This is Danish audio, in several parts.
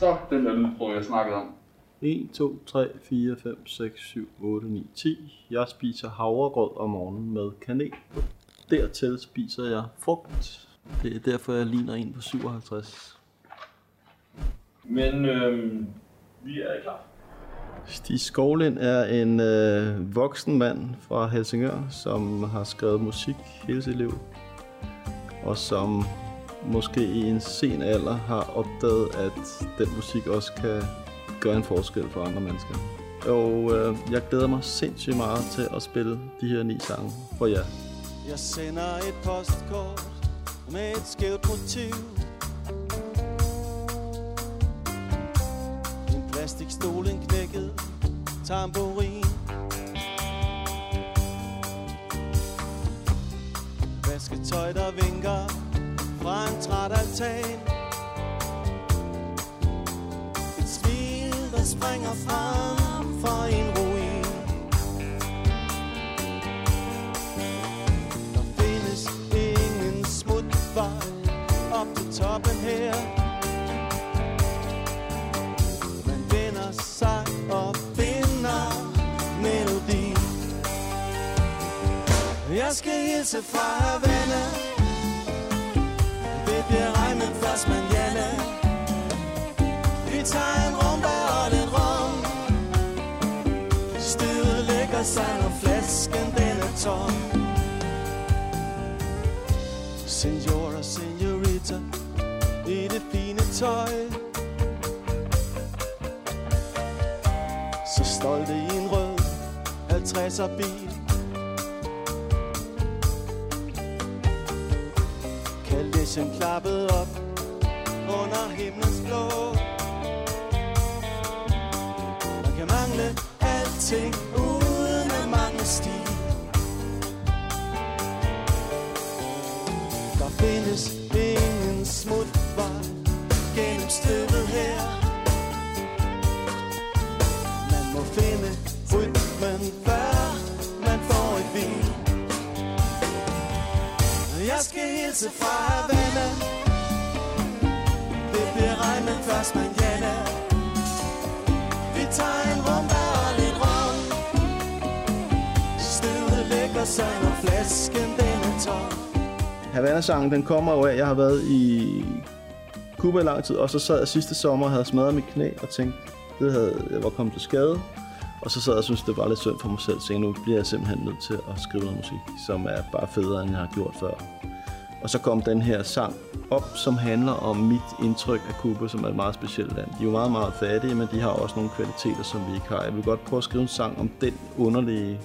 Så den der lydprøve, jeg snakkede om. 1, 2, 3, 4, 5, 6, 7, 8, 9, 10. Jeg spiser havregrød om morgenen med kanel. Dertil spiser jeg frugt. Det er derfor, jeg ligner en på 57. Men øhm, vi er klar. Stig Skovlind er en øh, voksen mand fra Helsingør, som har skrevet musik hele sit liv. Og som måske i en sen alder har opdaget, at den musik også kan gøre en forskel for andre mennesker. Og øh, jeg glæder mig sindssygt meget til at spille de her ni sange for jer. Jeg sender et postkort med et skævt motiv En plastikstol, en knækket tamburin Vasketøj, der vinker fra en træt altan. Et smil, der springer frem for en ruin. Der findes ingen smutvej op til toppen her. Man vender sig og finder melodi Jeg skal hilse fra Havana regn, men først Vi tager en rumba og lidt rom. Stedet lægger sig, når flasken den er tom. Senora, senorita I det fine tøj. Så stolte i en rød 50'er bil. Kalesjen klappede op. Under himlens blå. Man kan mangle alting Uden at mangle stil Der findes ingen smutvej gennem støvet her. Man må finde rytmen før man får et hvil. Jeg skal hilse fra hver regn, men først manjana Vi tager en rumba og lidt rom Støvet lægger sig, når flasken den er tom Havana-sangen, den kommer jo af, jeg har været i Cuba i lang tid, og så sad jeg sidste sommer og havde smadret mit knæ og tænkte, det havde, jeg var kommet til skade. Og så sad jeg og syntes, det var lidt synd for mig selv, så nu bliver jeg simpelthen nødt til at skrive noget musik, som er bare federe, end jeg har gjort før. Og så kom den her sang op, som handler om mit indtryk af Cuba, som er et meget specielt land. De er jo meget, meget fattige, men de har også nogle kvaliteter, som vi ikke har. Jeg vil godt prøve at skrive en sang om den underlige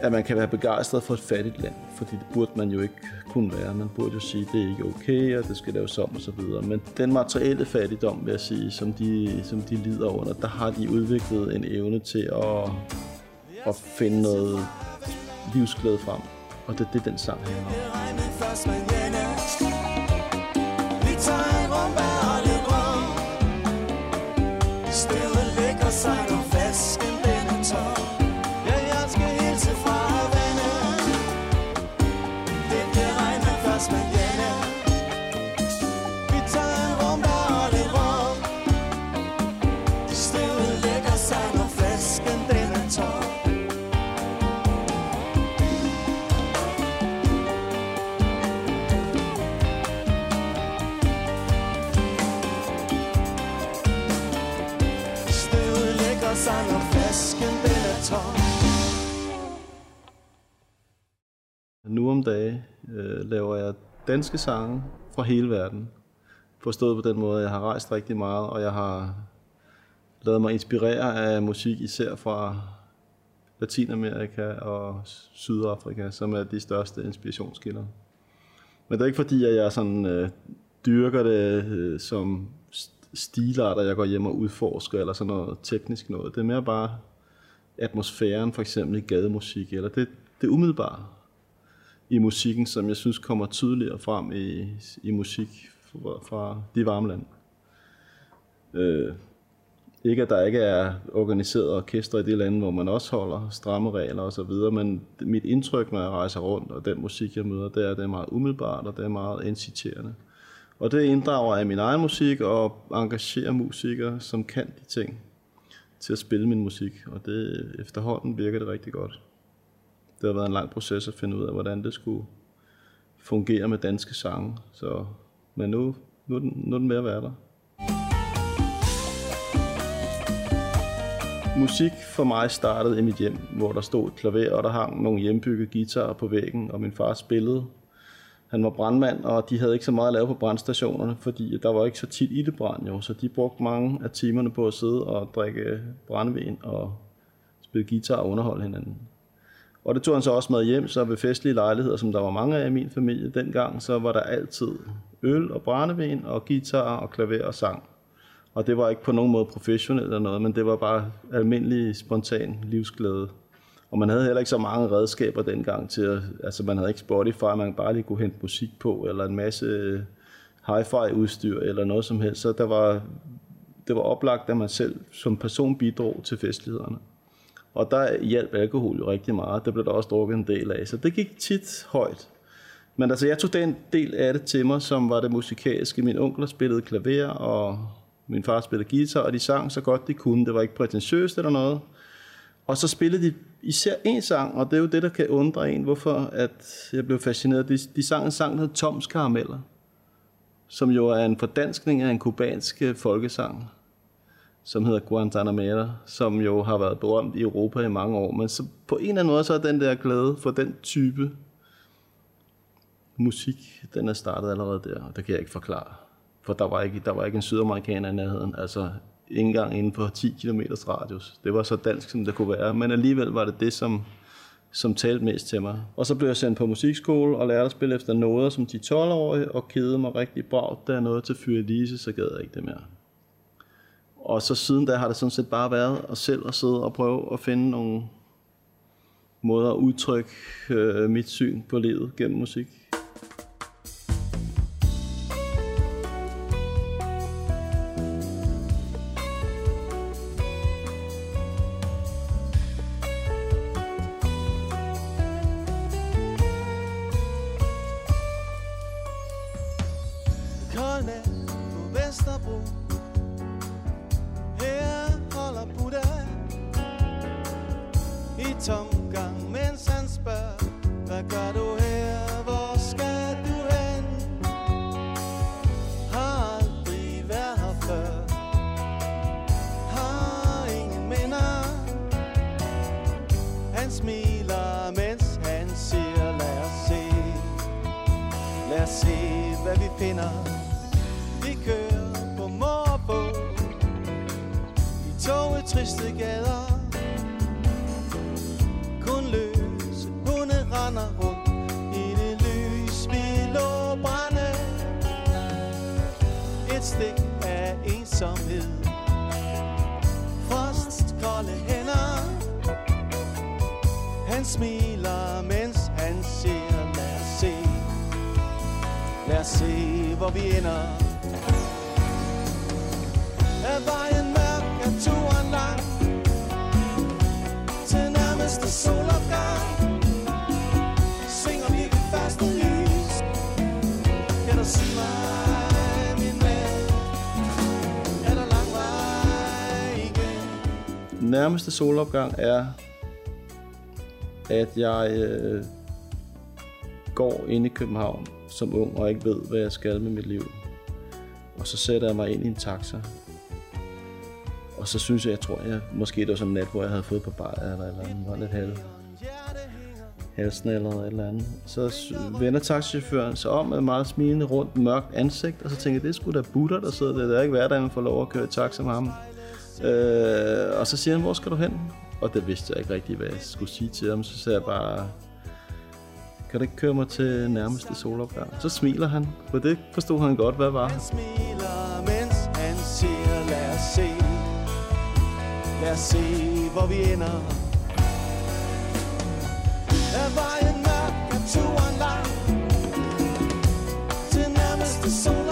at man kan være begejstret for et fattigt land, fordi det burde man jo ikke kunne være. Man burde jo sige, at det er ikke okay, og det skal laves om og så videre. Men den materielle fattigdom, vil jeg sige, som de, som de lider under, der har de udviklet en evne til at, at finde noget livsglæde frem. Og det er det, den sang handler om. Danske sange fra hele verden. Forstået på den måde, at jeg har rejst rigtig meget, og jeg har lavet mig inspirere af musik, især fra Latinamerika og Sydafrika, som er de største inspirationskilder. Men det er ikke fordi, at jeg sådan øh, dyrker det øh, som stilarter, jeg går hjem og udforsker, eller sådan noget teknisk noget. Det er mere bare atmosfæren, for eksempel i gademusik, eller det, det umiddelbare i musikken, som jeg synes kommer tydeligere frem i, i musik fra, fra de varme lande. Øh, ikke at der ikke er organiseret orkester i de lande, hvor man også holder stramme regler og så videre, men mit indtryk, når jeg rejser rundt, og den musik, jeg møder, det er, det er meget umiddelbart, og det er meget inciterende. Og det inddrager jeg min egen musik og engagerer musikere, som kan de ting, til at spille min musik. Og det efterhånden virker det rigtig godt. Det har været en lang proces at finde ud af, hvordan det skulle fungere med danske sange. Så, men nu, nu, er den, nu er den ved at være der. Musik for mig startede i mit hjem, hvor der stod et klaver, og der hang nogle hjembyggede guitarer på væggen, og min far spillede. Han var brandmand, og de havde ikke så meget at lave på brandstationerne, fordi der var ikke så tit ildebrand jo, så de brugte mange af timerne på at sidde og drikke brændevin og spille guitar og underholde hinanden. Og det tog han så også med hjem, så ved festlige lejligheder, som der var mange af i min familie dengang, så var der altid øl og brændevin og guitar og klaver og sang. Og det var ikke på nogen måde professionelt eller noget, men det var bare almindelig spontan livsglæde. Og man havde heller ikke så mange redskaber dengang til at, altså man havde ikke Spotify, man bare lige kunne hente musik på, eller en masse øh, hi-fi udstyr, eller noget som helst. Så der var, det var oplagt, at man selv som person bidrog til festlighederne. Og der hjalp alkohol jo rigtig meget. Det blev der også drukket en del af. Så det gik tit højt. Men altså, jeg tog den del af det til mig, som var det musikalske. Min onkel spillede klaver, og min far spillede guitar, og de sang så godt de kunne. Det var ikke prætentiøst eller noget. Og så spillede de især en sang, og det er jo det, der kan undre en, hvorfor at jeg blev fascineret. De, de sang en sang, der hedder Toms Karameller, som jo er en fordanskning af en kubansk folkesang, som hedder Guantanamera, som jo har været berømt i Europa i mange år. Men så på en eller anden måde, så er den der glæde for den type musik, den er startet allerede der, og det kan jeg ikke forklare. For der var ikke, der var ikke en sydamerikaner i nærheden, altså ikke engang inden for 10 km radius. Det var så dansk, som det kunne være, men alligevel var det det, som, som talte mest til mig. Og så blev jeg sendt på musikskole og lærte at spille efter noder som 10-12-årig, og kedede mig rigtig bragt, da jeg nåede til Fyre Elise, så gad jeg ikke det mere. Og så siden da har det sådan set bare været at selv at sidde og prøve at finde nogle måder at udtrykke øh, mit syn på livet gennem musik. Nærmeste solopgang er, at jeg øh, går ind i København som ung og ikke ved, hvad jeg skal med mit liv. Og så sætter jeg mig ind i en taxa. Og så synes jeg, jeg tror, jeg måske det var sådan en nat, hvor jeg havde fået på bar eller et eller andet, var lidt halv, halsen eller et eller andet. Så vender taxichaufføren sig om med meget smilende rundt mørkt ansigt, og så tænker jeg, det skulle sgu da Buddha, der sidder der. Det er ikke hverdag, man får lov at køre i taxa med ham. Øh, og så siger han, hvor skal du hen? Og det vidste jeg ikke rigtigt, hvad jeg skulle sige til ham. Så sagde jeg bare, kan du ikke køre mig til nærmeste solopgang? Så smiler han, for det forstod han godt, hvad var. Han smiler, mens han siger, lad os se Lad os se, hvor vi ender Er vejen mørk, er turen lang Til nærmeste solopgang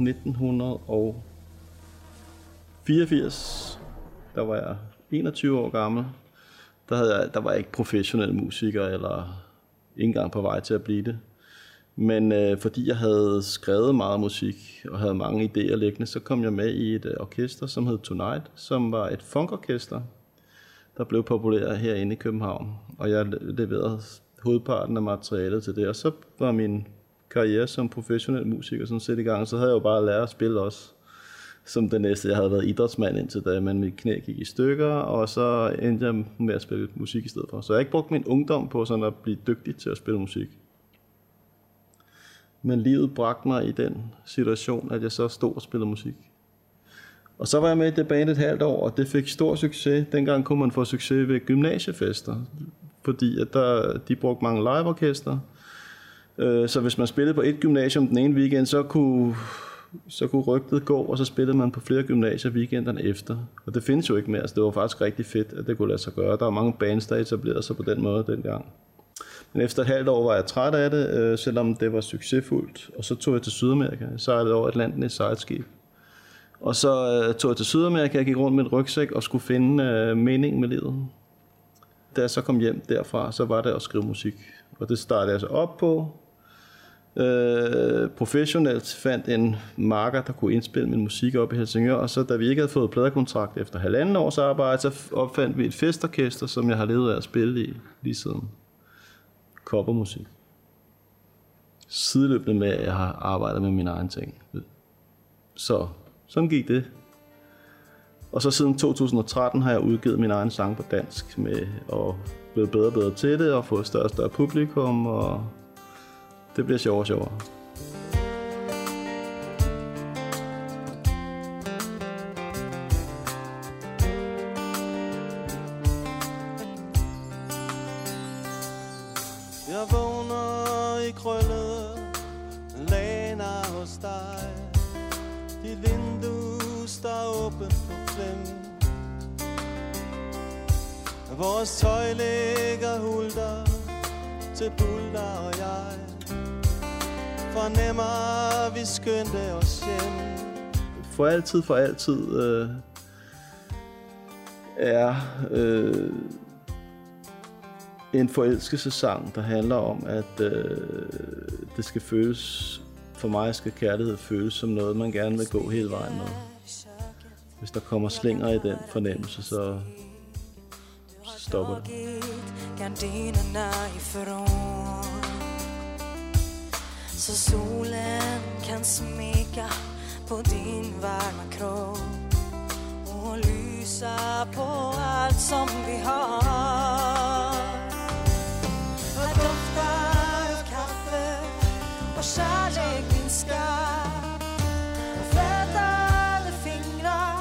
1984, der var jeg 21 år gammel, der, havde jeg, der var jeg ikke professionel musiker, eller ikke engang på vej til at blive det. Men øh, fordi jeg havde skrevet meget musik og havde mange idéer liggende, så kom jeg med i et øh, orkester, som hed Tonight, som var et funkorkester, der blev populær herinde i København. Og jeg leverede hovedparten af materialet til det. Og så var min karriere som professionel musiker sådan set i gang. Så havde jeg jo bare lært at spille også som den næste. Jeg havde været idrætsmand indtil da, men mit knæ gik i stykker, og så endte jeg med at spille musik i stedet for. Så jeg har ikke brugt min ungdom på sådan at blive dygtig til at spille musik. Men livet bragte mig i den situation, at jeg så stod og spillede musik. Og så var jeg med i det band et halvt år, og det fik stor succes. Dengang kunne man få succes ved gymnasiefester, fordi at der, de brugte mange liveorkester. Øh, så hvis man spillede på et gymnasium den ene weekend, så kunne, så kunne rygtet gå, og så spillede man på flere gymnasier weekenderne efter. Og det findes jo ikke mere, så det var faktisk rigtig fedt, at det kunne lade sig gøre. Der var mange bands, der etablerede sig på den måde dengang. Men efter et halvt år var jeg træt af det, øh, selvom det var succesfuldt. Og så tog jeg til Sydamerika. Så sejlede over Atlanten i sejlskib. Og så øh, tog jeg til Sydamerika, jeg gik rundt med en rygsæk og skulle finde øh, mening med livet. Da jeg så kom hjem derfra, så var det at skrive musik. Og det startede jeg så op på. Øh, professionelt fandt en marker, der kunne indspille min musik op i Helsingør. Og så da vi ikke havde fået pladekontrakt efter halvanden års arbejde, så opfandt vi et festorkester, som jeg har levet af at spille i lige siden koppermusik. Sideløbende med, at jeg har arbejdet med mine egne ting. Så sådan gik det. Og så siden 2013 har jeg udgivet min egen sang på dansk med og blevet bedre og bedre til det og fået større og større publikum og det bliver sjovere og sjovere. Jeg vågner i krøllet Laner hos dig. Dit vindue står åbent på klem Vores tøj ligger hulter Til bulter og jeg. Fornemmer vi skyndte os hjem For altid, for altid øh, er øh, en forelskelsesang, der handler om, at øh, det skal føles, for mig skal kærlighed føles som noget, man gerne vil gå hele vejen med. Hvis der kommer slinger i den fornemmelse, så, så stopper det. Så solen kan smeka på din varma kropp och lysa på allt som vi har. Här doftar av kaffe och kärlek minskar. skatt fingrar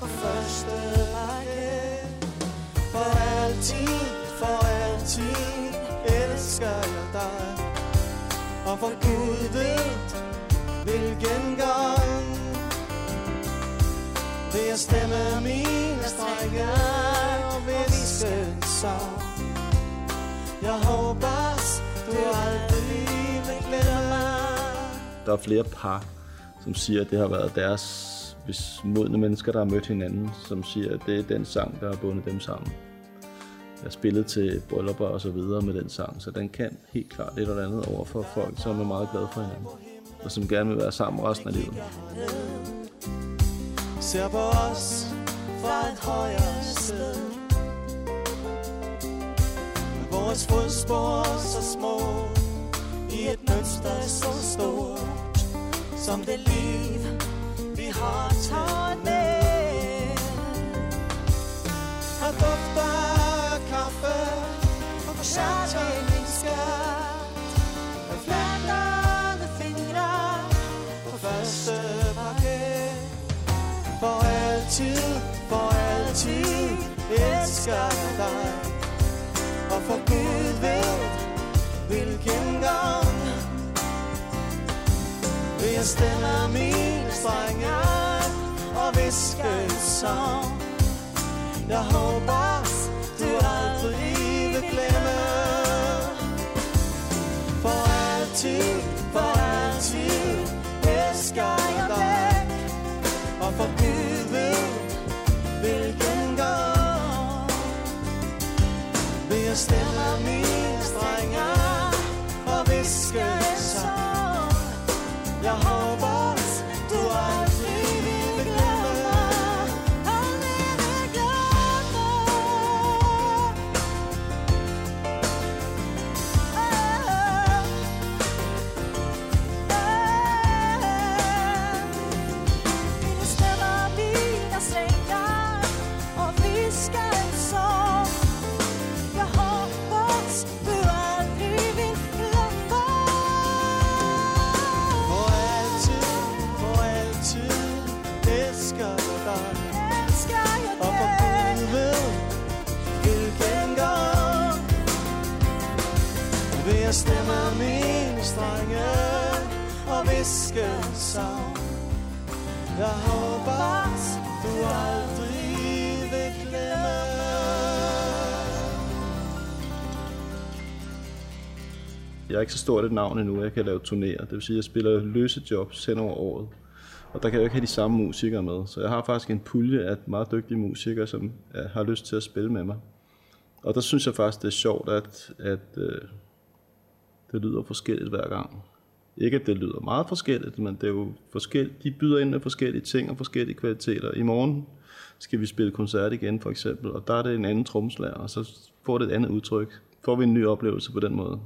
på första parkett For altid, for altid. Og for Gud ved, hvilken gang. Vil jeg stemme mine strenge og viske en sang. Jeg håber, du aldrig vil glemme Der er flere par, som siger, at det har været deres hvis modne mennesker, der har mødt hinanden, som siger, at det er den sang, der har bundet dem sammen. Jeg spillede spillet til bryllupper og så videre med den sang, så den kan helt klart et eller andet over for folk, som er meget glade for hinanden, og som gerne vil være sammen resten af livet. Ser på os fra et højere sted. Med vores fodspor så små. I et mønster så stort Som det liv vi har taget med. Og dufter altid, for altid elsker dig Og for Gud ved, hvilken gang Vil jeg stemme mine strenge Og viske en sang Jeg håber, altid, for altid elsker jeg dig Og for Gud ved, hvilken gård. Vil jeg stemme mine strenger og viske så. Jeg har og sang Jeg håber, du aldrig vil glemme Jeg er ikke så stort et navn endnu, jeg kan lave turnéer. Det vil sige, at jeg spiller løse jobs hen over året. Og der kan jeg jo ikke have de samme musikere med. Så jeg har faktisk en pulje af meget dygtige musikere, som ja, har lyst til at spille med mig. Og der synes jeg faktisk, det er sjovt, at, at øh, det lyder forskelligt hver gang. Ikke at det lyder meget forskelligt, men det er jo forskelligt. De byder ind med forskellige ting og forskellige kvaliteter. I morgen skal vi spille koncert igen, for eksempel, og der er det en anden trommeslager, og så får det et andet udtryk. Får vi en ny oplevelse på den måde.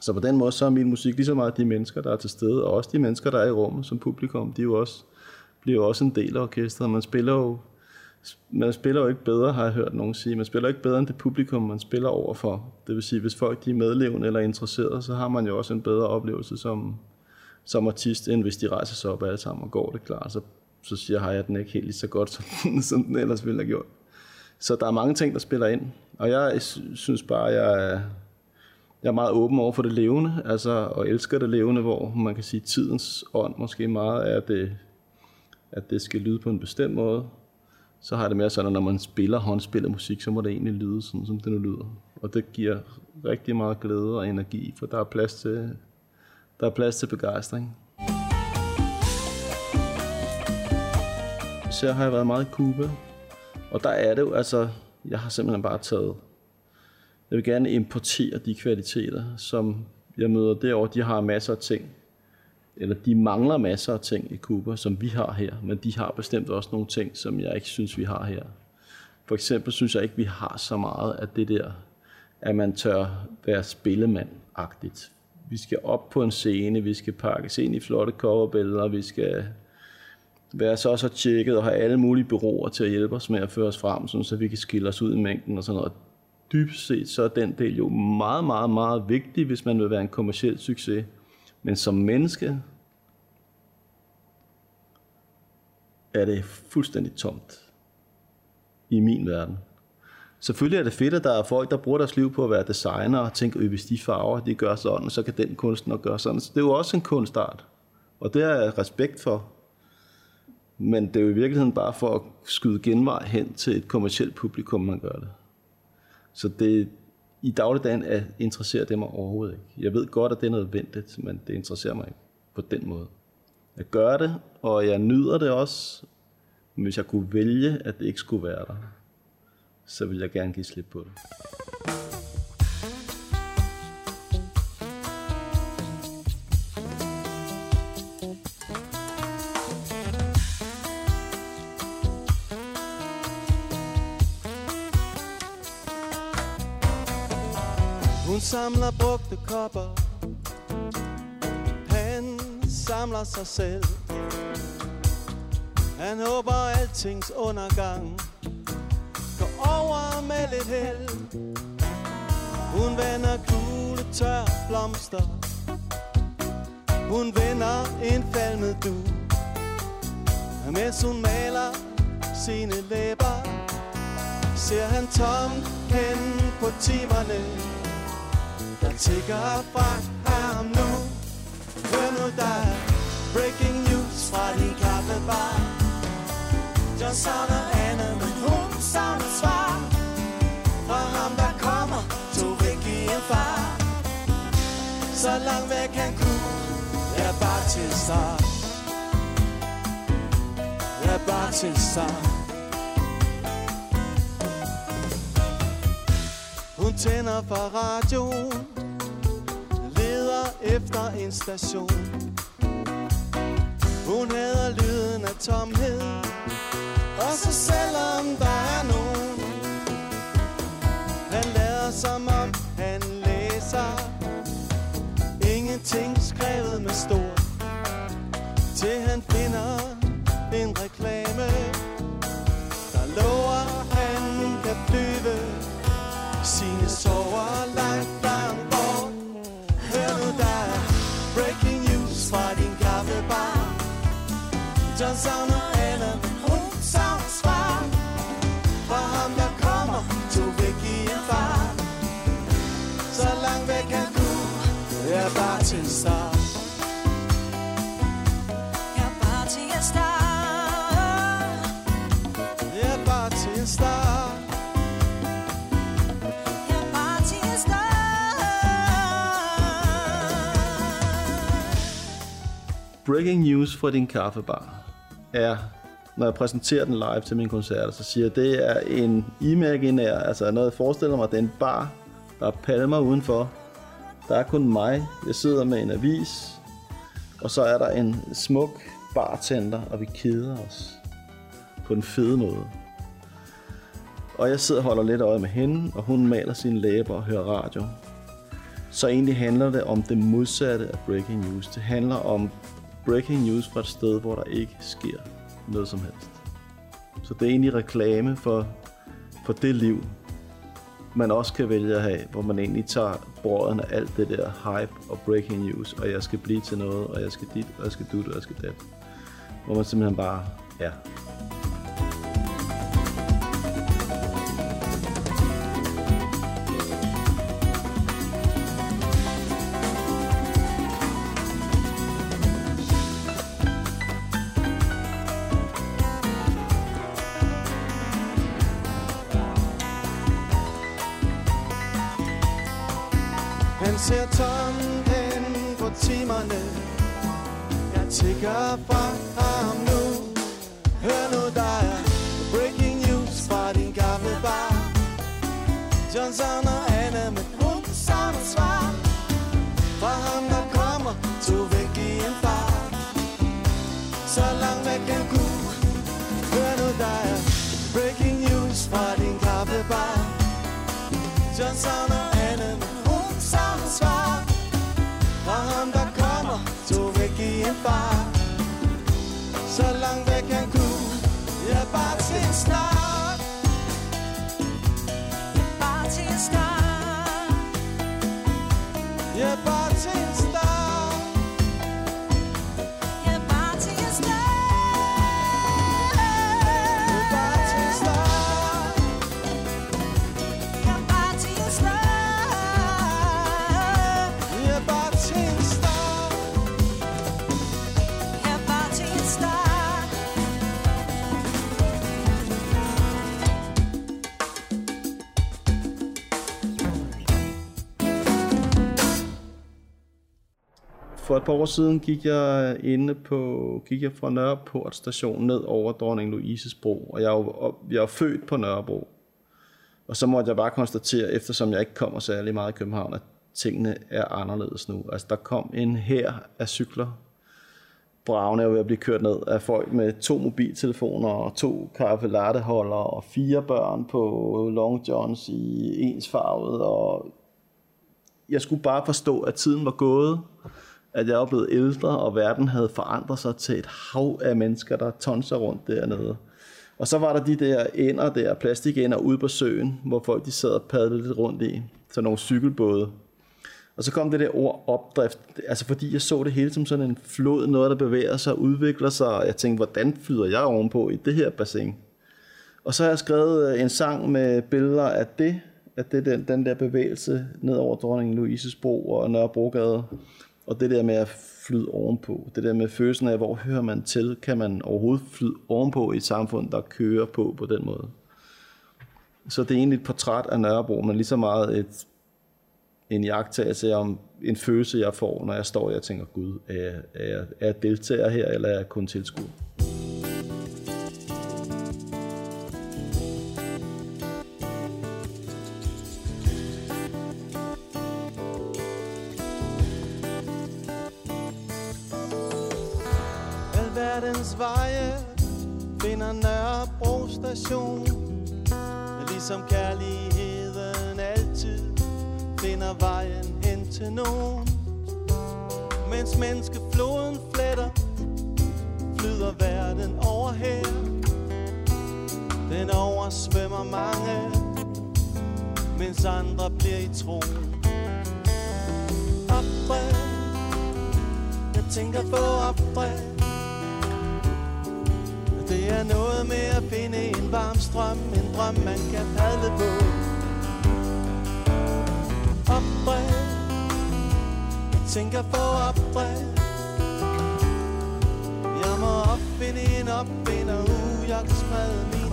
Så på den måde, så er min musik lige så meget de mennesker, der er til stede, og også de mennesker, der er i rummet som publikum, de er jo også, bliver jo også en del af orkestret. Man spiller jo, man spiller jo ikke bedre, har jeg hørt nogen sige. Man spiller ikke bedre end det publikum, man spiller overfor. Det vil sige, hvis folk de er medlevende eller interesserede, så har man jo også en bedre oplevelse som, som artist, end hvis de rejser sig op alle sammen og går det klar. Så, så siger har jeg den ikke helt lige så godt, som, som den ellers ville have gjort. Så der er mange ting, der spiller ind. Og jeg synes bare, jeg jeg er meget åben over for det levende, altså, og elsker det levende, hvor man kan sige, tidens ånd måske meget er, at det, at det skal lyde på en bestemt måde. Så har det mere sådan, at når man spiller håndspillet musik, så må det egentlig lyde sådan, som det nu lyder. Og det giver rigtig meget glæde og energi, for der er plads til, der er plads til begejstring. Så har jeg været meget i Cuba, og der er det jo, altså, jeg har simpelthen bare taget jeg vil gerne importere de kvaliteter, som jeg møder derovre. De har masser af ting, eller de mangler masser af ting i Cuba, som vi har her, men de har bestemt også nogle ting, som jeg ikke synes, vi har her. For eksempel synes jeg ikke, vi har så meget af det der, at man tør være spillemand-agtigt. Vi skal op på en scene, vi skal pakkes ind i flotte coverbilleder, vi skal være så så tjekket og have alle mulige bureauer til at hjælpe os med at føre os frem, sådan, så vi kan skille os ud i mængden og sådan noget dybest set, så er den del jo meget, meget, meget vigtig, hvis man vil være en kommersiel succes. Men som menneske er det fuldstændig tomt i min verden. Selvfølgelig er det fedt, at der er folk, der bruger deres liv på at være designer og tænker, at hvis de farver, de gør sådan, så kan den kunstner gøre sådan. Så det er jo også en kunstart, og det er jeg respekt for. Men det er jo i virkeligheden bare for at skyde genvej hen til et kommersielt publikum, man gør det. Så det, i dagligdagen er, interesserer det mig overhovedet ikke. Jeg ved godt, at det er nødvendigt, men det interesserer mig ikke på den måde. Jeg gør det, og jeg nyder det også, men hvis jeg kunne vælge, at det ikke skulle være der, så vil jeg gerne give slip på det. Hun samler brugte kopper. Han samler sig selv. Han håber altings undergang. Går over med lidt held. Hun vender kugle tør blomster. Hun vender en falmet du. Mens hun maler sine læber Ser han tom hen på timerne der tigger fra ham nu. Hør nu der. Breaking news fra din kaffebar. John savner Anne, men hun savner svar. Fra ham der kommer, tog Vicky en far. Så langt væk han kunne, er bare til start. Er bare til start. Hun tænder for radioen Leder efter en station. Hun hader lyden af tomhed Og så selvom der er nogen Han lader som om han læser Ingenting skrevet med stor. Til han finder en reklame. Savner Anna, hun savner svar. Fra ham der kommer, to væk i en fart Så langt væk han du. Er bare til start. Breaking news fra din kaffebar er, når jeg præsenterer den live til mine koncerter, så siger jeg, at det er en imaginær, altså noget jeg forestiller mig, det er en bar, der er palmer udenfor. Der er kun mig, jeg sidder med en avis, og så er der en smuk bartender, og vi keder os på en fed måde. Og jeg sidder og holder lidt øje med hende, og hun maler sine læber og hører radio. Så egentlig handler det om det modsatte af breaking news. Det handler om breaking news fra et sted, hvor der ikke sker noget som helst. Så det er egentlig reklame for, for det liv, man også kan vælge at have, hvor man egentlig tager brøden af alt det der hype og breaking news, og jeg skal blive til noget, og jeg skal dit, og jeg skal dut, og jeg skal dat. Hvor man simpelthen bare er. Ja. John savner Anne, men hun savner svar. Fra ham der kommer tog væk i en fart Så langt væk han kunne Ja, bare til en start par år siden gik jeg øh, inde på, gik jeg fra Nørreport station ned over Dronning Louises bro, og jeg er jo, jeg er født på Nørrebro. Og så måtte jeg bare konstatere, eftersom jeg ikke kommer særlig meget i København, at tingene er anderledes nu. Altså der kom en her af cykler, Bravne er ved at blive kørt ned af folk med to mobiltelefoner og to kaffe latteholder og fire børn på Long Johns i ensfarvet og jeg skulle bare forstå, at tiden var gået, at jeg var blevet ældre, og verden havde forandret sig til et hav af mennesker, der tonser rundt dernede. Og så var der de der ender der, plastikender ude på søen, hvor folk de sad og padlede lidt rundt i, så nogle cykelbåde. Og så kom det der ord opdrift, altså fordi jeg så det hele som sådan en flod, noget der bevæger sig og udvikler sig, og jeg tænkte, hvordan flyder jeg ovenpå i det her bassin? Og så har jeg skrevet øh, en sang med billeder af det, at det er den, den der bevægelse ned over dronning Louises bro og Nørrebrogade, og det der med at flyde ovenpå, det der med følelsen af, hvor hører man til, kan man overhovedet flyde ovenpå i et samfund, der kører på på den måde. Så det er egentlig et portræt af Nørrebro, men lige så meget et, en jagttagelse om en følelse, jeg får, når jeg står og jeg tænker, Gud, er jeg, er jeg, er jeg deltager her, eller er jeg kun tilskuer? Mens andre bliver i troen. Opdræt, jeg tænker på opdræt det er noget med at finde en varm strøm En drøm man kan padle på. Opdræt Jeg tænker på opdræt Jeg må opfinde en opfinder uh, Jeg kan sprede mine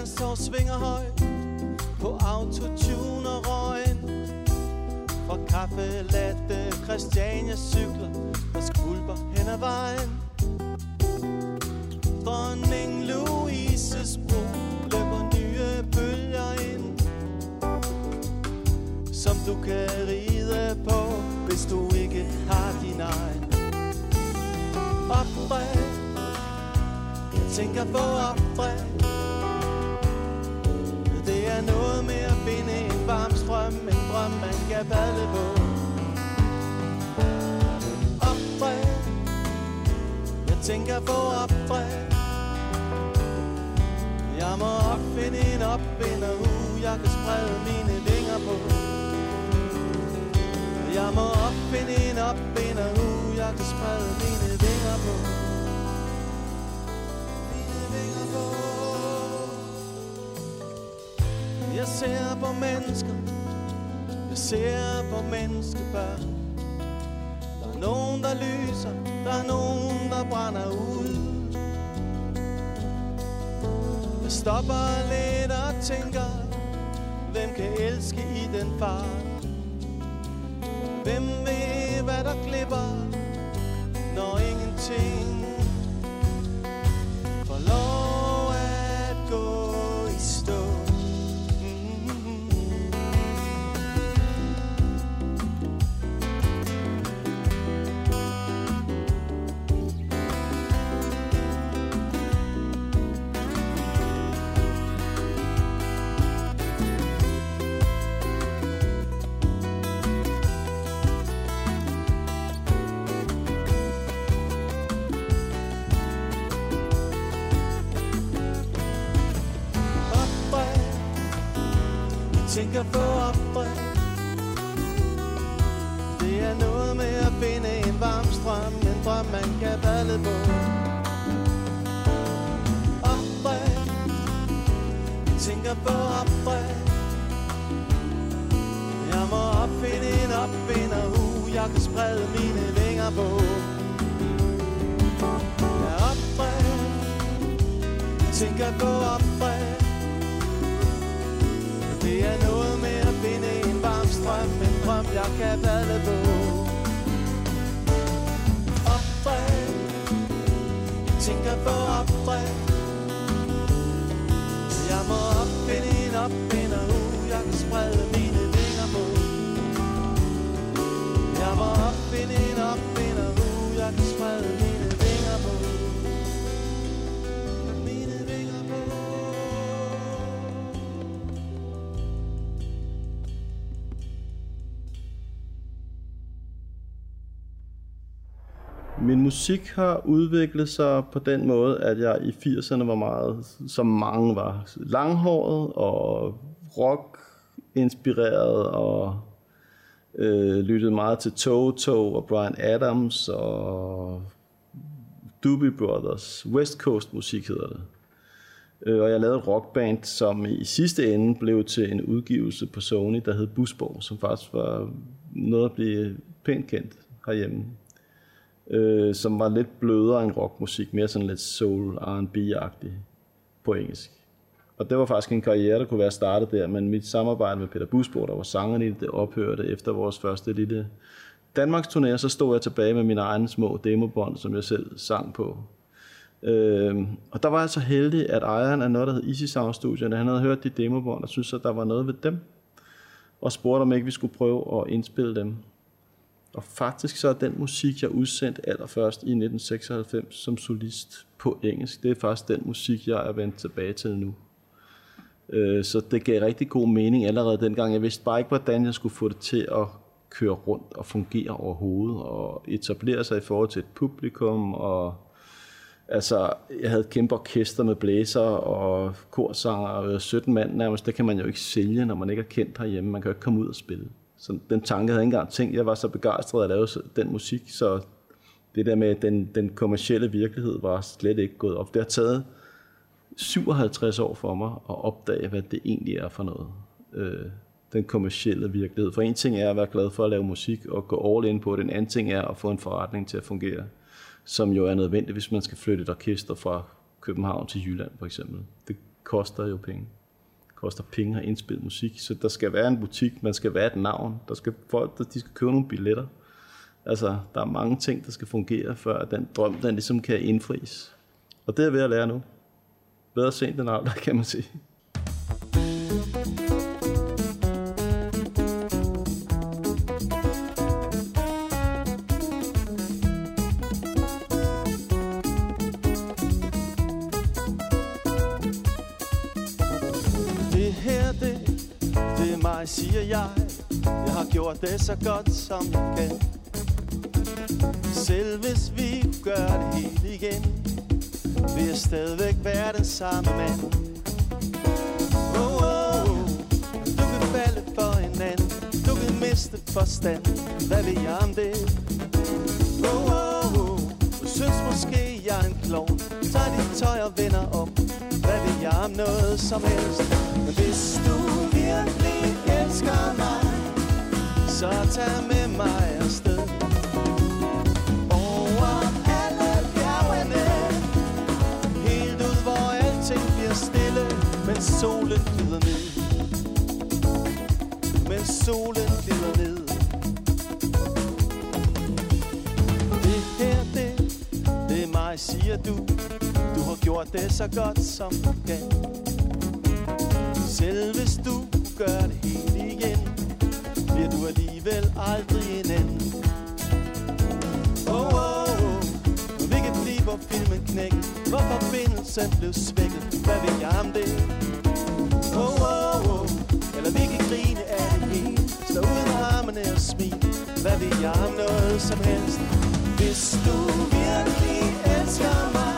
Hans tår svinger højt På autotune og røgen. Fra kaffe latte Christiania cykler Og skvulper hen ad vejen. Dronning Louises bro Løber nye bølger ind Som du kan ride på Hvis du ikke har din egen. Opdræt Jeg tænker på opdræt er noget med at finde en varm strøm En drøm man kan padle på. Opdræt Jeg tænker på opdræt Jeg må opfinde en opfinder uh, Jeg kan sprede mine vinger på. Jeg må opfinde en opfinder uh, Jeg kan sprede mine vinger på. Ser på mennesker. Jeg ser på menneskebørn. Der er nogen, der lyser. Der er nogen, der brænder ud. Jeg stopper lidt og tænker Hvem kan elske i den fart Hvem ved, hvad der glipper Når ingenting musik har udviklet sig på den måde, at jeg i 80'erne var meget, som mange var, langhåret og rock-inspireret og øh, lyttede meget til Toto og Brian Adams og Doobie Brothers. West Coast musik hedder det. Øh, og jeg lavede et rockband, som i sidste ende blev til en udgivelse på Sony, der hed Busborg, som faktisk var noget at blive pænt kendt herhjemme øh, som var lidt blødere end rockmusik, mere sådan lidt soul, R&B-agtig på engelsk. Og det var faktisk en karriere, der kunne være startet der, men mit samarbejde med Peter Busbo, der var sangeren i det, det ophørte efter vores første lille Danmarks turné, så stod jeg tilbage med mine egne små demobånd, som jeg selv sang på. Øhm, og der var jeg så heldig, at ejeren af noget, der hed Easy Sound Studio, han havde hørt de demobånd og syntes, at der var noget ved dem, og spurgte, om ikke vi skulle prøve at indspille dem. Og faktisk så er den musik, jeg udsendte allerførst i 1996 som solist på engelsk, det er faktisk den musik, jeg er vendt tilbage til nu. Øh, så det gav rigtig god mening allerede dengang. Jeg vidste bare ikke, hvordan jeg skulle få det til at køre rundt og fungere overhovedet, og etablere sig i forhold til et publikum, og altså, jeg havde et kæmpe orkester med blæser og korsanger, og 17 mand nærmest, det kan man jo ikke sælge, når man ikke er kendt herhjemme, man kan jo ikke komme ud og spille. Så den tanke havde jeg ikke engang tænkt, jeg var så begejstret at lave den musik, så det der med den, den kommercielle virkelighed var slet ikke gået op. Det har taget 57 år for mig at opdage, hvad det egentlig er for noget. Øh, den kommercielle virkelighed. For en ting er at være glad for at lave musik og gå all in på det. En anden ting er at få en forretning til at fungere, som jo er nødvendigt, hvis man skal flytte et orkester fra København til Jylland for eksempel. Det koster jo penge. Koster penge at indspille musik, så der skal være en butik, man skal være et navn, der skal folk, der, de skal købe nogle billetter. Altså, der er mange ting, der skal fungere, før den drøm, den ligesom kan indfries. Og det er jeg ved at lære nu. Bedre sent end aldrig, kan man sige. Så godt, som kan Selv hvis vi gør det helt igen Vil jeg stadigvæk være den samme mand oh, oh, oh. Du kan falde for en anden Du kan miste forstand Hvad vil jeg om det? Oh, oh, oh. Du synes måske, jeg er en klovn Tag dit tøj og vender op Hvad vil jeg om noget som helst? Hvis du virkelig elsker mig så tag med mig afsted. Over alle bjergene. Helt ud, hvor alting bliver stille. Men solen glider ned. Men solen glider ned. Det her, det, det er mig, siger du. Du har gjort det så godt, som du kan. Selv hvis du gør det helt alligevel aldrig en anden. Oh, oh, oh. Vi kan blive, hvor filmen knækker Hvor forbindelsen blev svækket. Hvad ved jeg om det? Oh, oh, oh. Eller vi kan grine af det hele. Stå ud med armene og smile Hvad ved jeg om noget som helst? Hvis du virkelig elsker mig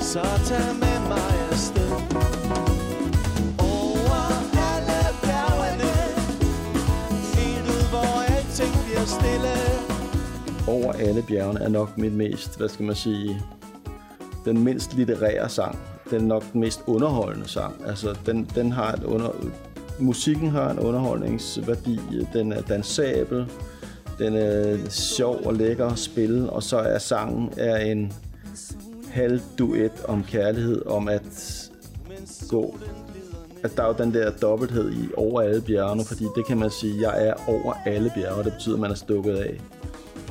Så tag med mig afsted. Over alle bjergene er nok mit mest, hvad skal man sige, den mindst litterære sang. Den er nok den mest underholdende sang. Altså, den, den har et under... Musikken har en underholdningsværdi. Den er dansabel. Den er sjov og lækker at spille. Og så er sangen er en halv duet om kærlighed, om at gå at der er jo den der dobbelthed i over alle bjergene, fordi det kan man sige, jeg er over alle bjerge, det betyder, at man er stukket af.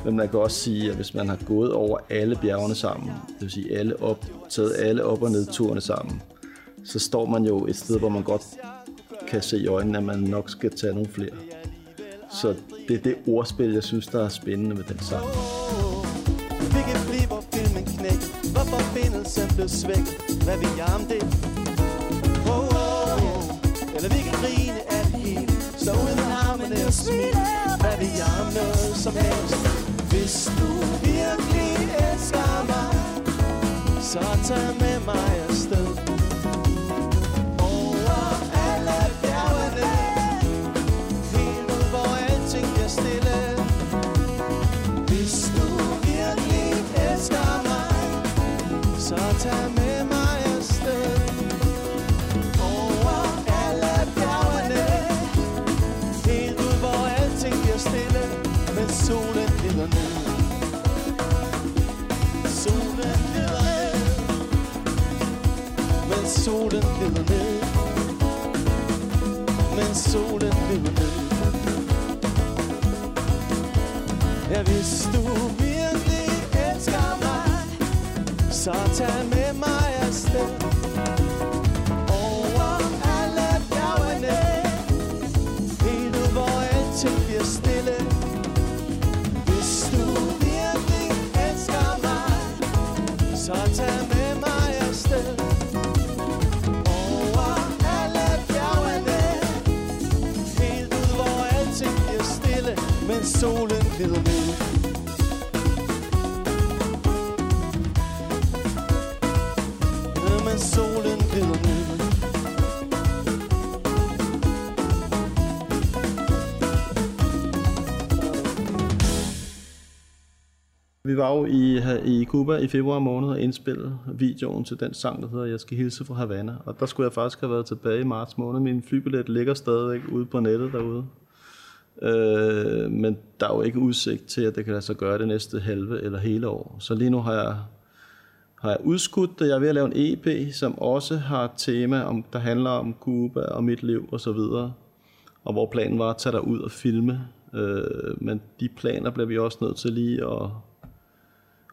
Men man kan også sige, at hvis man har gået over alle bjergene sammen, det vil sige alle op, taget alle op- og nedturene sammen, så står man jo et sted, hvor man godt kan se i øjnene, at man nok skal tage nogle flere. Så det er det ordspil, jeg synes, der er spændende med den sang. Vi kan blive, hvor filmen knæk? Hvor forbindelsen blev svækket Hvad vil jeg om det? Oh, oh, oh. Eller vi kan grine af det hele Stå ud med armene og smile Hvad vil jeg om noget som helst? Hvis du virkelig elsker mig Så tag med mig afsted. Little glider Vi var jo i, i Cuba i februar måned og indspillede videoen til den sang, der hedder Jeg skal hilse fra Havana. Og der skulle jeg faktisk have været tilbage i marts måned. Min flybillet ligger stadigvæk ude på nettet derude. Øh, men der er jo ikke udsigt til, at det kan lade sig gøre det næste halve eller hele år. Så lige nu har jeg, har jeg udskudt det. Jeg er ved at lave en EP, som også har et tema, om, der handler om Cuba og mit liv og så videre. Og hvor planen var at tage ud og filme. Øh, men de planer bliver vi også nødt til lige at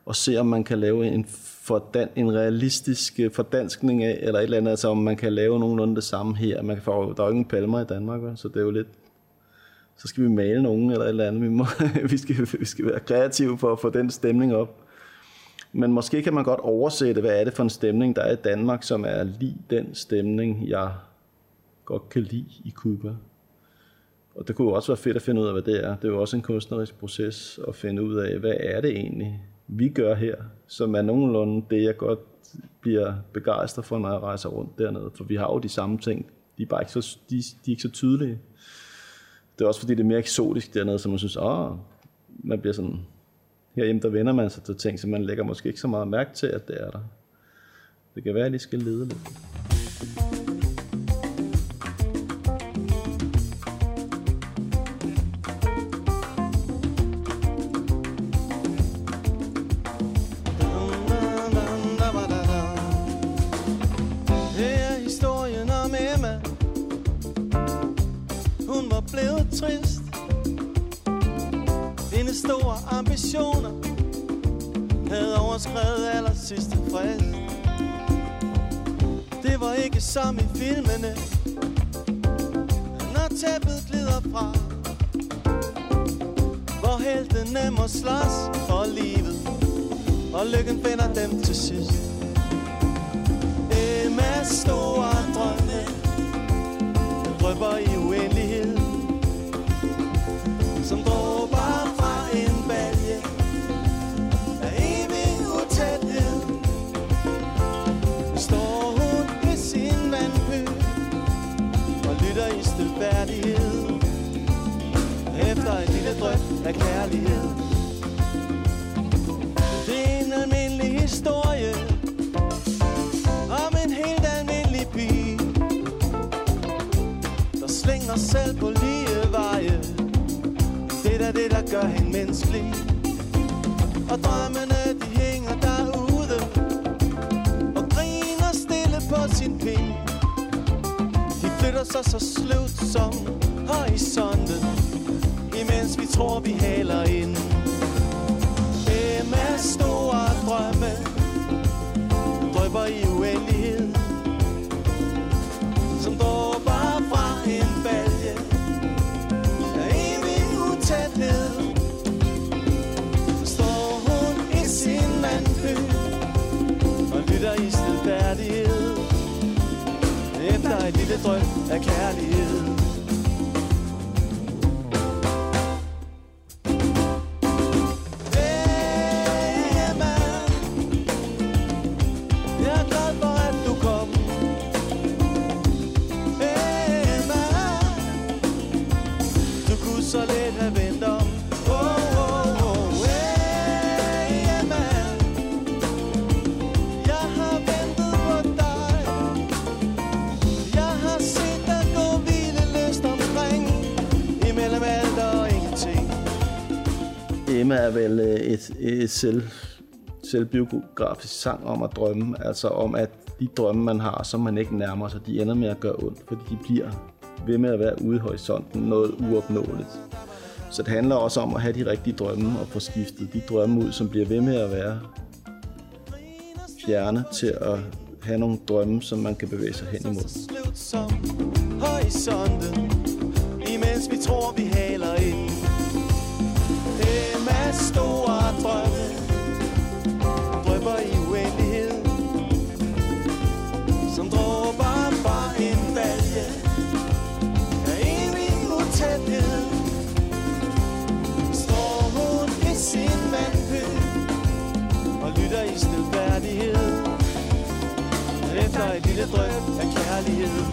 og se om man kan lave en, fordan, en realistisk øh, fordanskning af, eller et eller andet, altså om man kan lave nogenlunde det samme her. Man kan få, der er jo ingen palmer i Danmark, så det er jo lidt, så skal vi male nogen eller et eller andet. Vi, må, vi, skal, vi skal være kreative for at få den stemning op. Men måske kan man godt oversætte, hvad er det for en stemning, der er i Danmark, som er lige den stemning, jeg godt kan lide i Cuba. Og det kunne jo også være fedt at finde ud af, hvad det er. Det er jo også en kunstnerisk proces at finde ud af, hvad er det egentlig, vi gør her, som er nogenlunde det, jeg godt bliver begejstret for, når jeg rejser rundt dernede. For vi har jo de samme ting. De er bare ikke så, de, de er ikke så tydelige. Det er også fordi, det er mere eksotisk dernede, så man synes, åh, man bliver sådan... Herhjemme, der vender man sig til ting, så man lægger måske ikke så meget mærke til, at det er der. Det kan være, at de skal lede lidt. Trist. Dine store ambitioner Havde overskrevet aller sidste frist. Det var ikke som i filmene. Når tæppet glider fra Hvor heltene må slås for livet Og lykken finder dem til sidst. Emmas store drømme drøber i uendelighed. Som dråber fra en balje. Af evig utæthed. Står hun i sin vandpø Og lytter i stilfærdighed. Efter en lille drøm af kærlighed. Der gør hende menneskelig. Og drømmene, de hænger derude. Og griner stille på sin pind De flytter sig så sløvt som horisonten Imens vi tror, vi haler ind. Emmas store drømme? Drøber i uendelighed. Lille drøm af kærlighed. Øh, selv, selvbiografisk sang om at drømme, altså om at de drømme, man har, som man ikke nærmer sig, de ender med at gøre ondt, fordi de bliver ved med at være ude i horisonten, noget uopnåeligt. Så det handler også om at have de rigtige drømme og få skiftet de drømme ud, som bliver ved med at være fjerne til at have nogle drømme, som man kan bevæge sig hen imod. Horisonten Imens vi tror vi haler ind drømme Drøber i uendelighed Som dråber fra en balje Af evig utæthed Står hun i sin vandpøl Og lytter i stilfærdighed efter et lille drøb af kærlighed.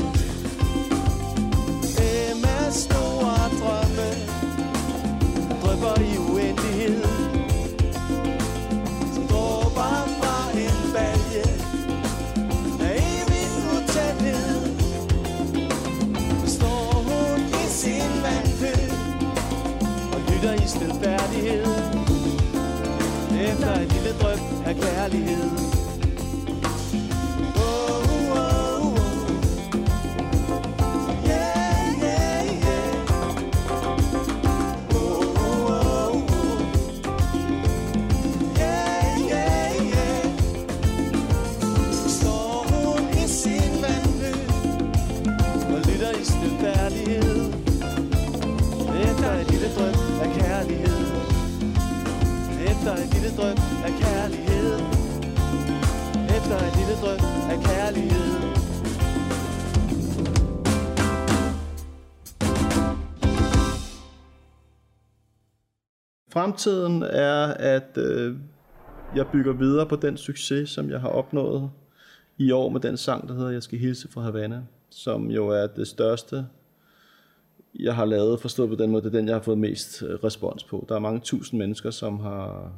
Emmas store drømme lille drøb af kærlighed. Efter et lille drøb af kærlighed efter et lille drøm af kærlighed Fremtiden er, at øh, jeg bygger videre på den succes, som jeg har opnået i år med den sang, der hedder Jeg skal hilse fra Havana, som jo er det største, jeg har lavet, forstået på den måde, det er den, jeg har fået mest øh, respons på. Der er mange tusind mennesker, som har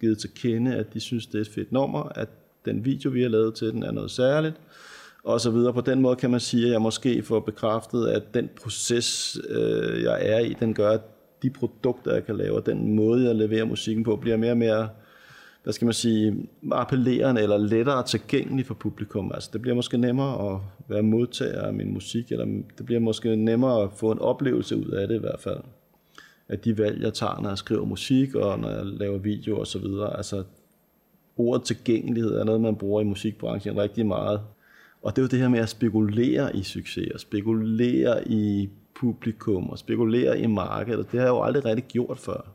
givet til kende, at de synes, det er et fedt nummer, at den video, vi har lavet til den, er noget særligt, og så videre. På den måde kan man sige, at jeg måske får bekræftet, at den proces, øh, jeg er i, den gør, at de produkter, jeg kan lave, og den måde, jeg leverer musikken på, bliver mere og mere, hvad skal man sige, appellerende eller lettere tilgængelig for publikum. Altså, det bliver måske nemmere at være modtager af min musik, eller det bliver måske nemmere at få en oplevelse ud af det i hvert fald. At de valg, jeg tager, når jeg skriver musik, og når jeg laver video og så videre. Altså, ordet tilgængelighed er noget, man bruger i musikbranchen rigtig meget. Og det er jo det her med at spekulere i succes, og spekulere i publikum, og spekulere i markedet. Det har jeg jo aldrig rigtig gjort før.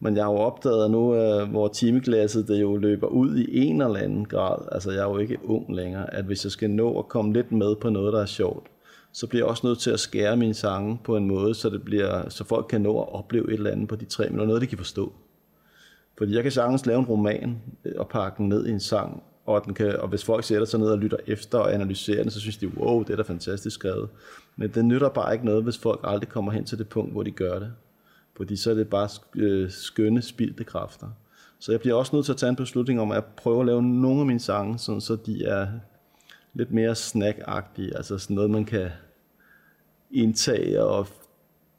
Men jeg har jo opdaget nu, øh, hvor timeglasset det jo løber ud i en eller anden grad, altså jeg er jo ikke ung længere, at hvis jeg skal nå at komme lidt med på noget, der er sjovt, så bliver jeg også nødt til at skære mine sange på en måde, så, det bliver, så folk kan nå at opleve et eller andet på de tre minutter, noget de kan forstå. Fordi jeg kan sagtens lave en roman øh, og pakke den ned i en sang, og, den kan, og hvis folk sætter sig ned og lytter efter og analyserer den, så synes de, wow, det er da fantastisk skrevet. Men det nytter bare ikke noget, hvis folk aldrig kommer hen til det punkt, hvor de gør det. Fordi så er det bare øh, skønne, spildte kræfter. Så jeg bliver også nødt til at tage en beslutning om at prøve at lave nogle af mine sange, sådan så de er lidt mere snackagtige, altså sådan noget, man kan indtage og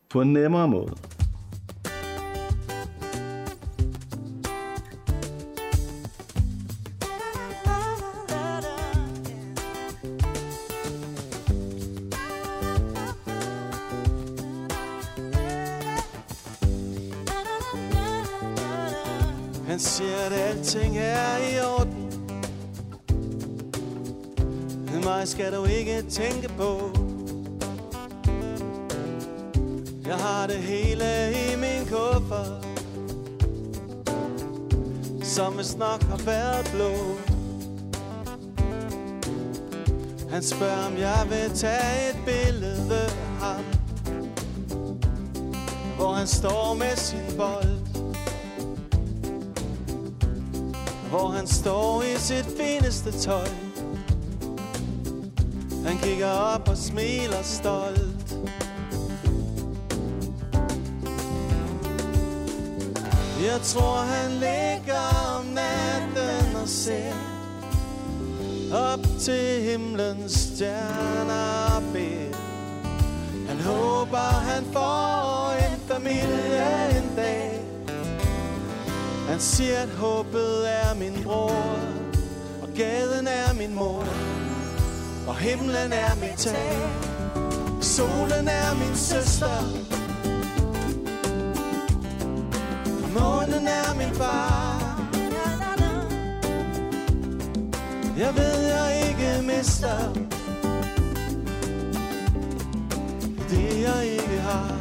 på en nemmere måde. Tænke på. Jeg har det hele i min kuffert. Som hvis nok har været blå. Han spørger, om jeg vil tage et billede af ham. Hvor han står med sin bold. Hvor han står i sit fineste tøj kigger op og smiler stolt. Jeg tror han ligger om natten og ser Op til himlens stjerner bed Han håber han får en familie en dag. Han siger, at håbet er min bror Og Gaden er min mor. Og himlen er mit tag. Solen er min søster. Månen er min far. Jeg ved jeg ikke mister Det jeg ikke har.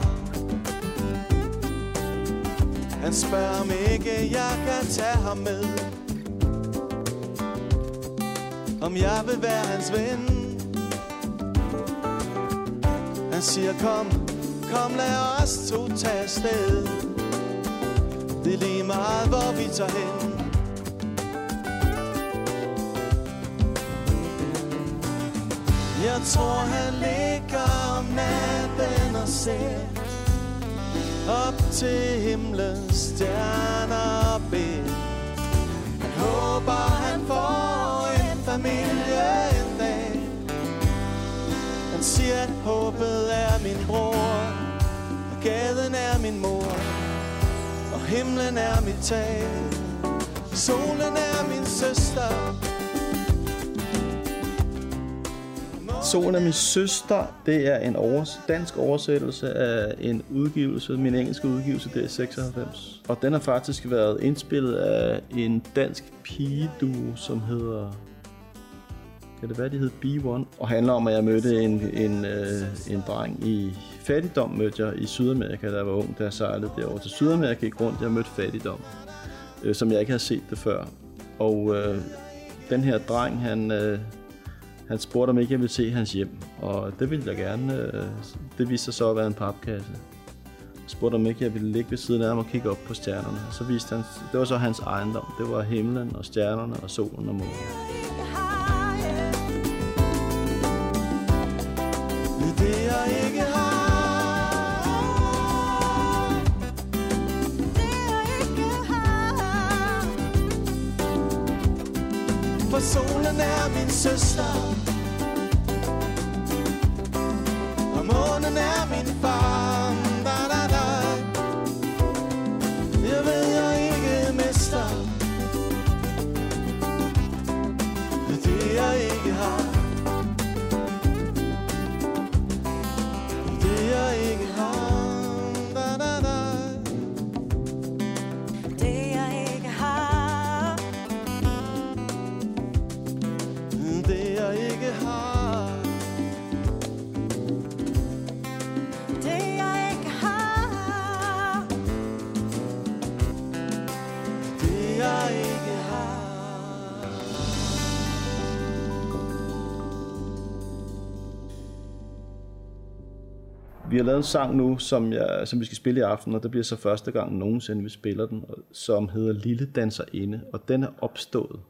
Han spørger om ikke jeg kan tage ham med. Om jeg vil være hans ven. Han siger kom, kom lad os to tage afsted. Det er lige meget hvor vi tager hen. Jeg tror han ligger om natten og ser Op til himlens stjerner og ben. Familie en dag Han siger at håbet er min bror Og gaden er min mor Og himlen er mit tag. Solen er min søster. Solen er min søster, det er en overs- dansk oversættelse af en udgivelse, min engelske udgivelse, det er 96. Og den har faktisk været indspillet af en dansk pigeduo, som hedder... Kan det være, de hedder B1? Og handler om, at jeg mødte en, en, øh, en dreng i fattigdom, mødte jeg i Sydamerika, da jeg var ung, da jeg sejlede derovre til Sydamerika, gik rundt, jeg mødte fattigdom, øh, som jeg ikke havde set det før. Og øh, den her dreng, han... Øh, han spurgte, om ikke jeg ville se hans hjem, og det ville jeg gerne. øh, Det viste sig så at være en papkasse. Jeg spurgte, om ikke jeg ville ligge ved siden af ham og kigge op på stjernerne. Så viste han, det var så hans ejendom. Det var himlen og stjernerne og solen og månen. Solen er min lavet en sang nu, som, jeg, som vi skal spille i aften, og det bliver så første gang nogensinde, vi spiller den, som hedder Lille Danser Inde, og den er opstået,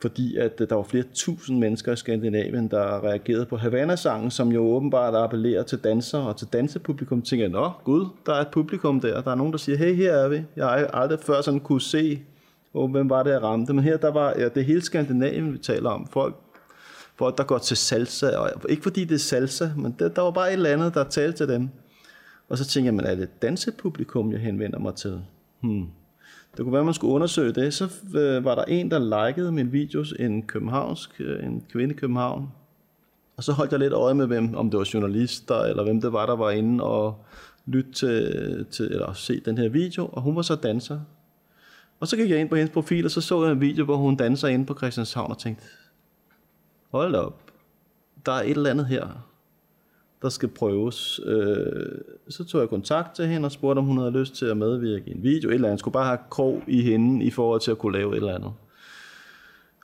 fordi at øh, der var flere tusind mennesker i Skandinavien, der reagerede på Havana-sangen, som jo åbenbart appellerer til dansere og til dansepublikum. Tænker jeg, nå gud, der er et publikum der, der er nogen, der siger, hey, her er vi. Jeg har aldrig før sådan kunne se, oh, hvem var det, jeg ramte. Men her, der var ja, det hele Skandinavien, vi taler om. Folk folk, der går til salsa. Og ikke fordi det er salsa, men det, der var bare et eller andet, der talte til dem. Og så tænkte jeg, men er det et dansepublikum, jeg henvender mig til? Hmm. Det kunne være, man skulle undersøge det. Så øh, var der en, der likede min videos, en københavnsk, øh, en kvinde i København. Og så holdt jeg lidt øje med, hvem, om det var journalister, eller hvem det var, der var inde og lytte til, til eller se den her video. Og hun var så danser. Og så gik jeg ind på hendes profil, og så så jeg en video, hvor hun danser inde på Christianshavn, og tænkte, hold op, der er et eller andet her, der skal prøves. Øh, så tog jeg kontakt til hende og spurgte, om hun havde lyst til at medvirke i en video. Et eller andet. Jeg skulle bare have krog i hende i forhold til at kunne lave et eller andet.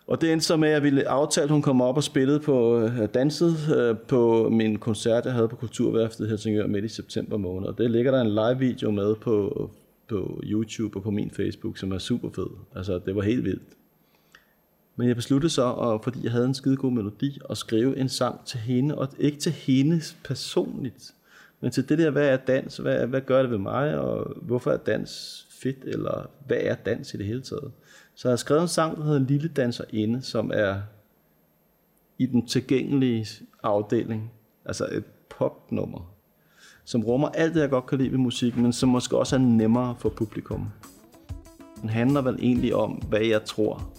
Og det endte så med, at jeg ville aftale, at hun kom op og spillede på øh, danset øh, på min koncert, jeg havde på Kulturværftet i Helsingør midt i september måned. Og det ligger der en live video med på, på YouTube og på min Facebook, som er super fed. Altså, det var helt vildt. Men jeg besluttede så, og fordi jeg havde en skide god melodi, at skrive en sang til hende, og ikke til hende personligt, men til det der, hvad er dans, hvad, hvad gør det ved mig, og hvorfor er dans fedt, eller hvad er dans i det hele taget. Så jeg har skrevet en sang, der hedder Lille Danserinde, som er i den tilgængelige afdeling, altså et popnummer, som rummer alt det, jeg godt kan lide ved musik, men som måske også er nemmere for publikum. Den handler vel egentlig om, hvad jeg tror,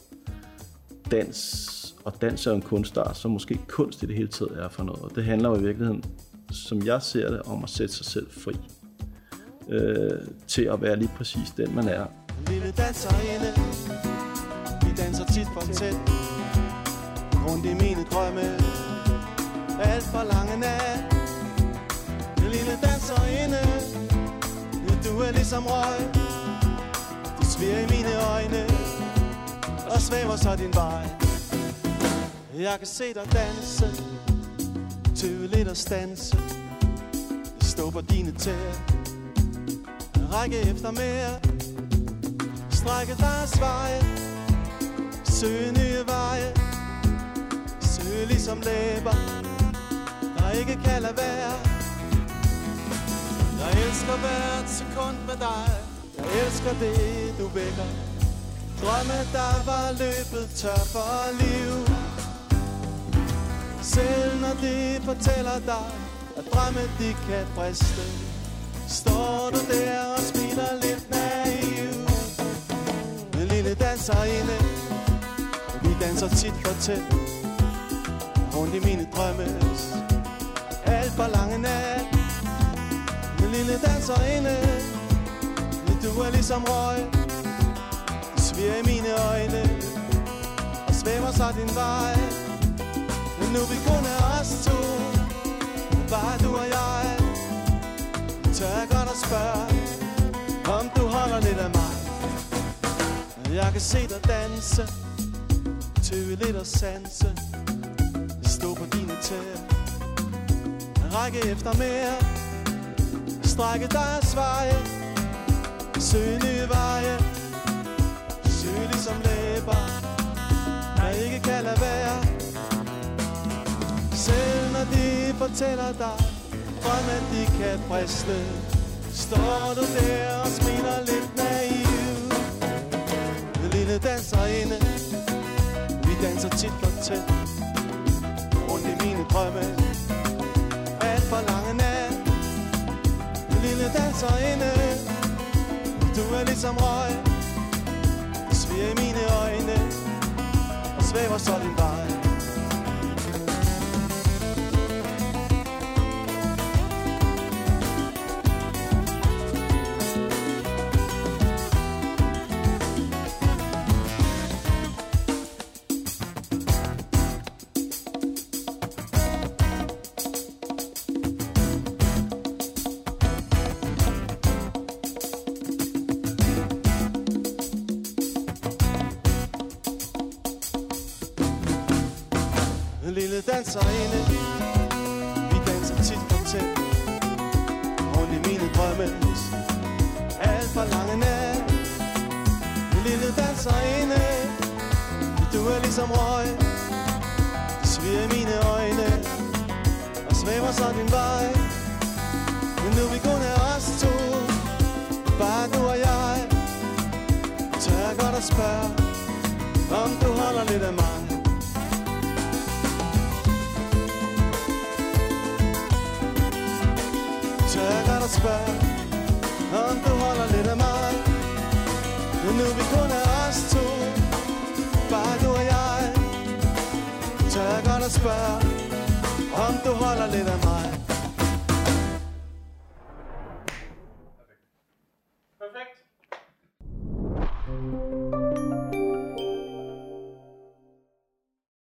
dans, og dans er jo en kunstart, som måske kunst i det hele taget er for noget. Og det handler jo i virkeligheden, som jeg ser det, om at sætte sig selv fri. Øh, til at være lige præcis den, man er. Lille danserinde Vi danser tit for tæt Rundt i mine drømme Alt for lange nat lille danserinde du er ligesom røg Du sviger i mine øjne og svæver så din vej. Jeg kan se dig danse Tøve lidt og stanse. Stå på dine tæer Række efter mere. Strække dig veje Søge nye veje. Søge ligesom læber Der ikke kan lade være. Jeg elsker hvert sekund med dig. Jeg elsker det du vækker. Drømme der var løbet tør for liv. Selv når de fortæller dig At drømme de kan briste Står du der og smiler lidt naiv. En lille danserinde Vi danser tit for tæt. Rundt i mine drømmes Alt for lange nat. En lille danserinde Du er ligesom røg du sviger i mine øjne Og svæver sig din vej. Men nu vi kun er os to Bare du og jeg tør jeg godt at spørge Om du holder lidt af mig. Jeg kan se dig danse Tøve lidt og sanse Stå på dine tæer Række efter mere Strække dig og veje Søge nye veje som læber Der ikke kan lade være. Selv når de fortæller dig drømme, de kan briste Står du der og smiler lidt naiv. En lille danserinde Vi danser tit og tæt Rundt i mine drømme. Alt for lange nat. En lille danserinde Du er ligesom røg. Og svæver så din jeg Tør spørge Om du holder lidt af mig.